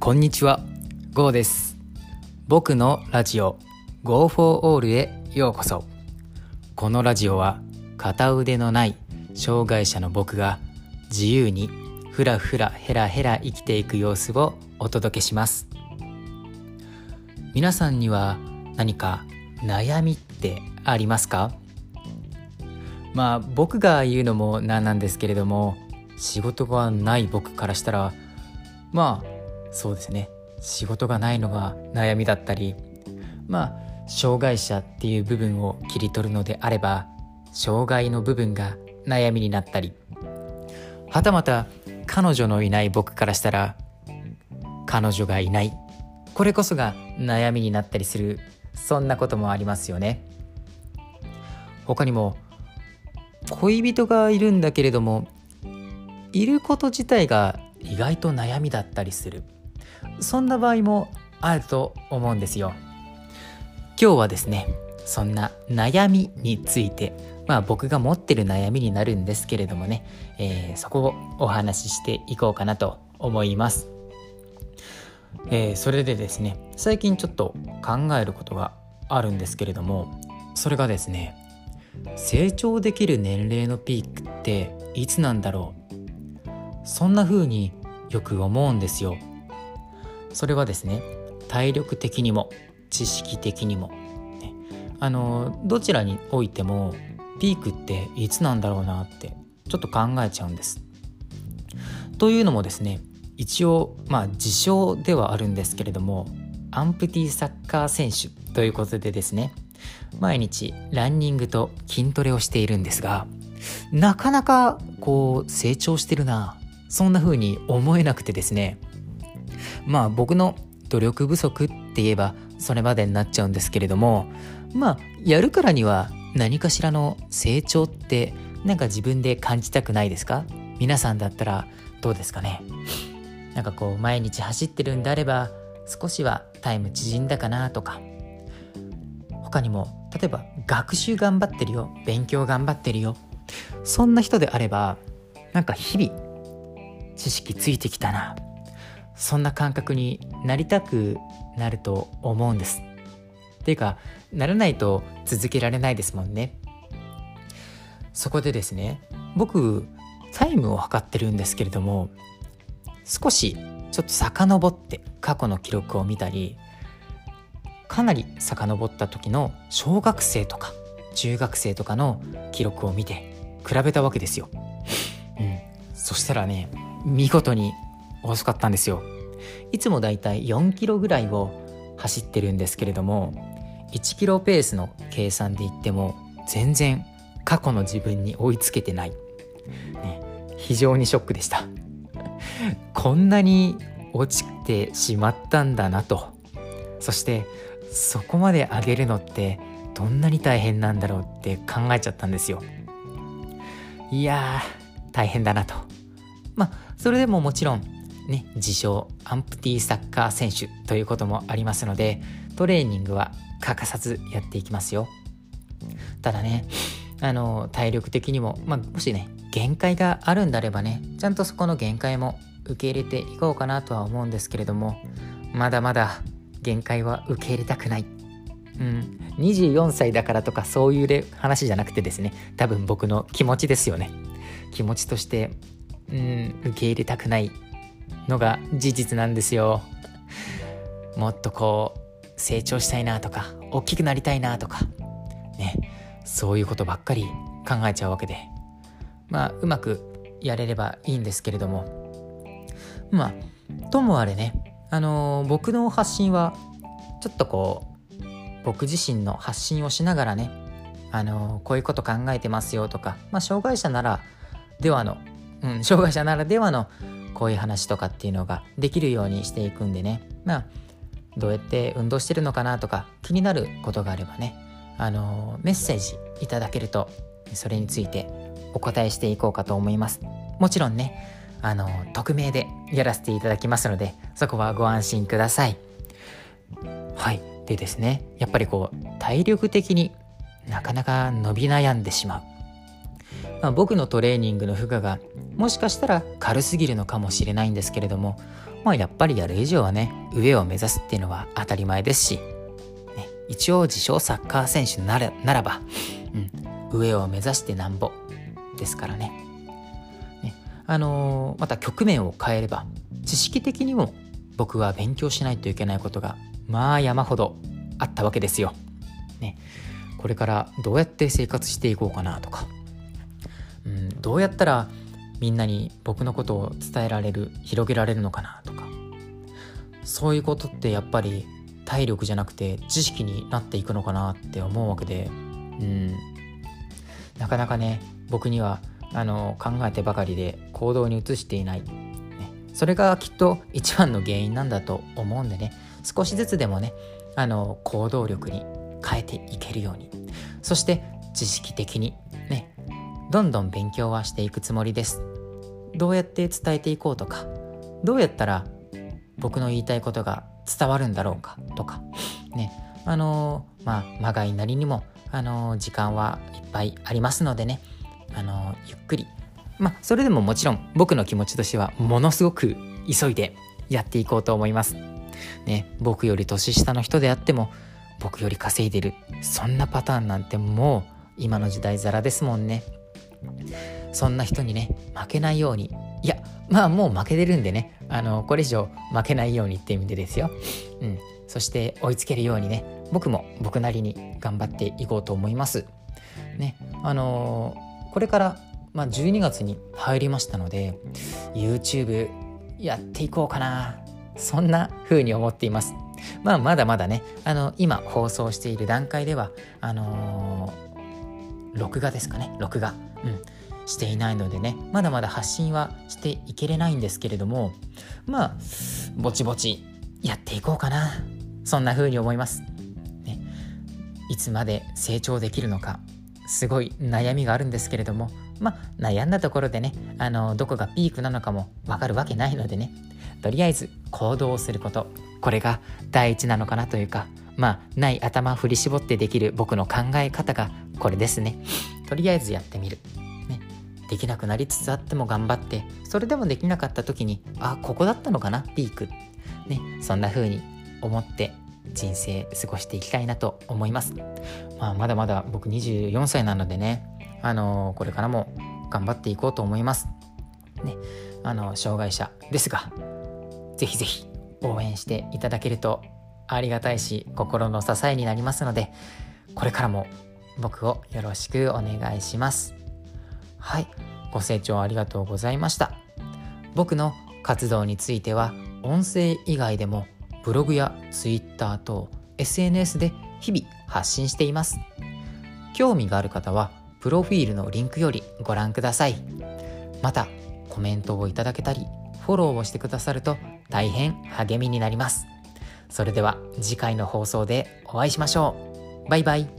こんにちは、ゴーです。僕のラジオ Go for All へようこそ。このラジオは片腕のない障害者の僕が自由にふらふらヘラヘラ生きていく様子をお届けします。皆さんには何か悩みってありますか？まあ僕が言うのもなんなんですけれども仕事がない僕からしたらまあそうですね。仕事がないのが悩みだったりまあ障害者っていう部分を切り取るのであれば障害の部分が悩みになったりはたまた彼女のいない僕からしたら彼女がいない。これこそが悩みになったりするそんなこともありますよね。他にも恋人がいるんだけれどもいること自体が意外と悩みだったりする。そんな場合もあると思うんですよ。今日はですねそんな悩みについてまあ僕が持ってる悩みになるんですけれどもね、えーそこをお話ししていこうかなと思います。えーそれでですね最近ちょっと考えることがあるんですけれどもそれがですね成長できる年齢のピークっていつなんだろう。そんな風によく思うんですよ。それはですね体力的にも知識的にも、ね。あのどちらにおいてもピークっていつなんだろうなってちょっと考えちゃうんです。というのもですね一応まあ自称ではあるんですけれどもアンプティサッカー選手ということでですね毎日ランニングと筋トレをしているんですがなかなかこう成長してるなそんな風に思えなくてですねまあ僕の努力不足って言えばそれまでになっちゃうんですけれどもまあやるからには何かしらの成長ってなんか自分で感じたくないですか？皆さんだったらどうですかね？なんかこう毎日走ってるんであれば少しはタイム縮んだかなとか。他にも例えば学習頑張ってるよ勉強頑張ってるよ。そんな人であればなんか日々知識ついてきたな。そんな感覚になりたくなると思うんです。っていうかならないと続けられないですもんね。そこでですね僕タイムを測ってるんですけれども少しちょっと遡って過去の記録を見たりかなり遡った時の小学生とか中学生とかの記録を見て比べたわけですよ。うん、そしたらね見事に遅かったんですよ。いつもだいたい4キロぐらいを走ってるんですけれども1キロペースの計算で言っても全然過去の自分に追いつけてない、ね、非常にショックでした。こんなに落ちてしまったんだなと。そしてそこまで上げるのってどんなに大変なんだろうって考えちゃったんですよ。いやー大変だなと。まあそれでももちろんね自称アンプティサッカー選手ということもありますのでトレーニングは欠かさずやっていきますよ。ただねあの体力的にも、まあ、もしね限界があるんであればねちゃんとそこの限界も受け入れていこうかなとは思うんですけれどもまだまだ限界は受け入れたくない。うん、24歳だからとかそういう話じゃなくてですね多分僕の気持ちですよね。気持ちとして、うん、受け入れたくない。のが事実なんですよ。もっとこう成長したいなとか大きくなりたいなとかねそういうことばっかり考えちゃうわけで。まあうまくやれればいいんですけれども。まあともあれねあのー僕の発信はちょっとこう僕自身の発信をしながらねあのーこういうこと考えてますよとか、まあ、障害者ならではの、うん、障害者ならではのこういう話とかっていうのができるようにしていくんでね。まあどうやって運動してるのかなとか気になることがあればね。あのメッセージいただけるとそれについてお答えしていこうかと思います。もちろんねあの匿名でやらせていただきますのでそこはご安心ください。はい。でですねやっぱりこう体力的になかなか伸び悩んでしまう。まあ、僕のトレーニングの負荷がもしかしたら軽すぎるのかもしれないんですけれども、まあ、やっぱりやる以上はね上を目指すっていうのは当たり前ですし、ね、一応自称サッカー選手ならならば、うん、上を目指してなんぼですからねねあのー、また局面を変えれば知識的にも僕は勉強しないといけないことがまあ山ほどあったわけですよ。ね、これからどうやって生活していこうかなとか、どうやったらみんなに僕のことを伝えられる広げられるのかなとか。そういうことってやっぱり体力じゃなくて知識になっていくのかなって思うわけで。うん。なかなかね僕にはあの考えてばかりで行動に移していない、ね、それがきっと一番の原因なんだと思うんでね。少しずつでもねあの行動力に変えていけるように。そして知識的にねどんどん勉強はしていくつもりです。どうやって伝えていこうとか。どうやったら僕の言いたいことが伝わるんだろうか。とか。ね。あのまあまがいなりにもあの時間はいっぱいありますのでね。あのゆっくり。まあそれでももちろん僕の気持ちとしてはものすごく急いでやっていこうと思います。ね。僕より年下の人であっても僕より稼いでる。そんなパターンなんてもう今の時代ザラですもんね。そんな人にね負けないように。いやまあもう負けてるんでねあのこれ以上負けないようにって意味でですよ。うん。そして追いつけるようにね僕も僕なりに頑張っていこうと思います。ねあのー、これから、まあ、12月に入りましたので YouTube やっていこうかなそんな風に思っています。まあまだまだねあの今放送している段階ではあのー、録画ですかね録画うんしていないのでねまだまだ発信はしていけれないんですけれどもまあぼちぼちやっていこうかなそんな風に思います、ね、いつまで成長できるのかすごい悩みがあるんですけれどもまあ悩んだところでねあのどこがピークなのかもわかるわけないのでねとりあえず行動をすることこれが第一なのかなというかまあない頭振り絞ってできる僕の考え方がこれですね。とりあえずやってみる、ね、できなくなりつつあっても頑張ってそれでもできなかった時にあここだったのかなピーク。ね。そんな風に思って人生過ごしていきたいなと思います、まあ、まだまだ僕24歳なのでねあのー、これからも頑張っていこうと思います。ね。あの障害者ですがぜひぜひ応援していただけるとありがたいし心の支えになりますのでこれからも僕をよろしくお願いしますはいご清聴ありがとうございました僕の活動については音声以外でもブログや Twitter 等 SNS で日々発信しています興味がある方はプロフィールのリンクよりご覧くださいまたコメントをいただけたりフォローをしてくださると大変励みになります。それでは次回の放送でお会いしましょう。バイバイ。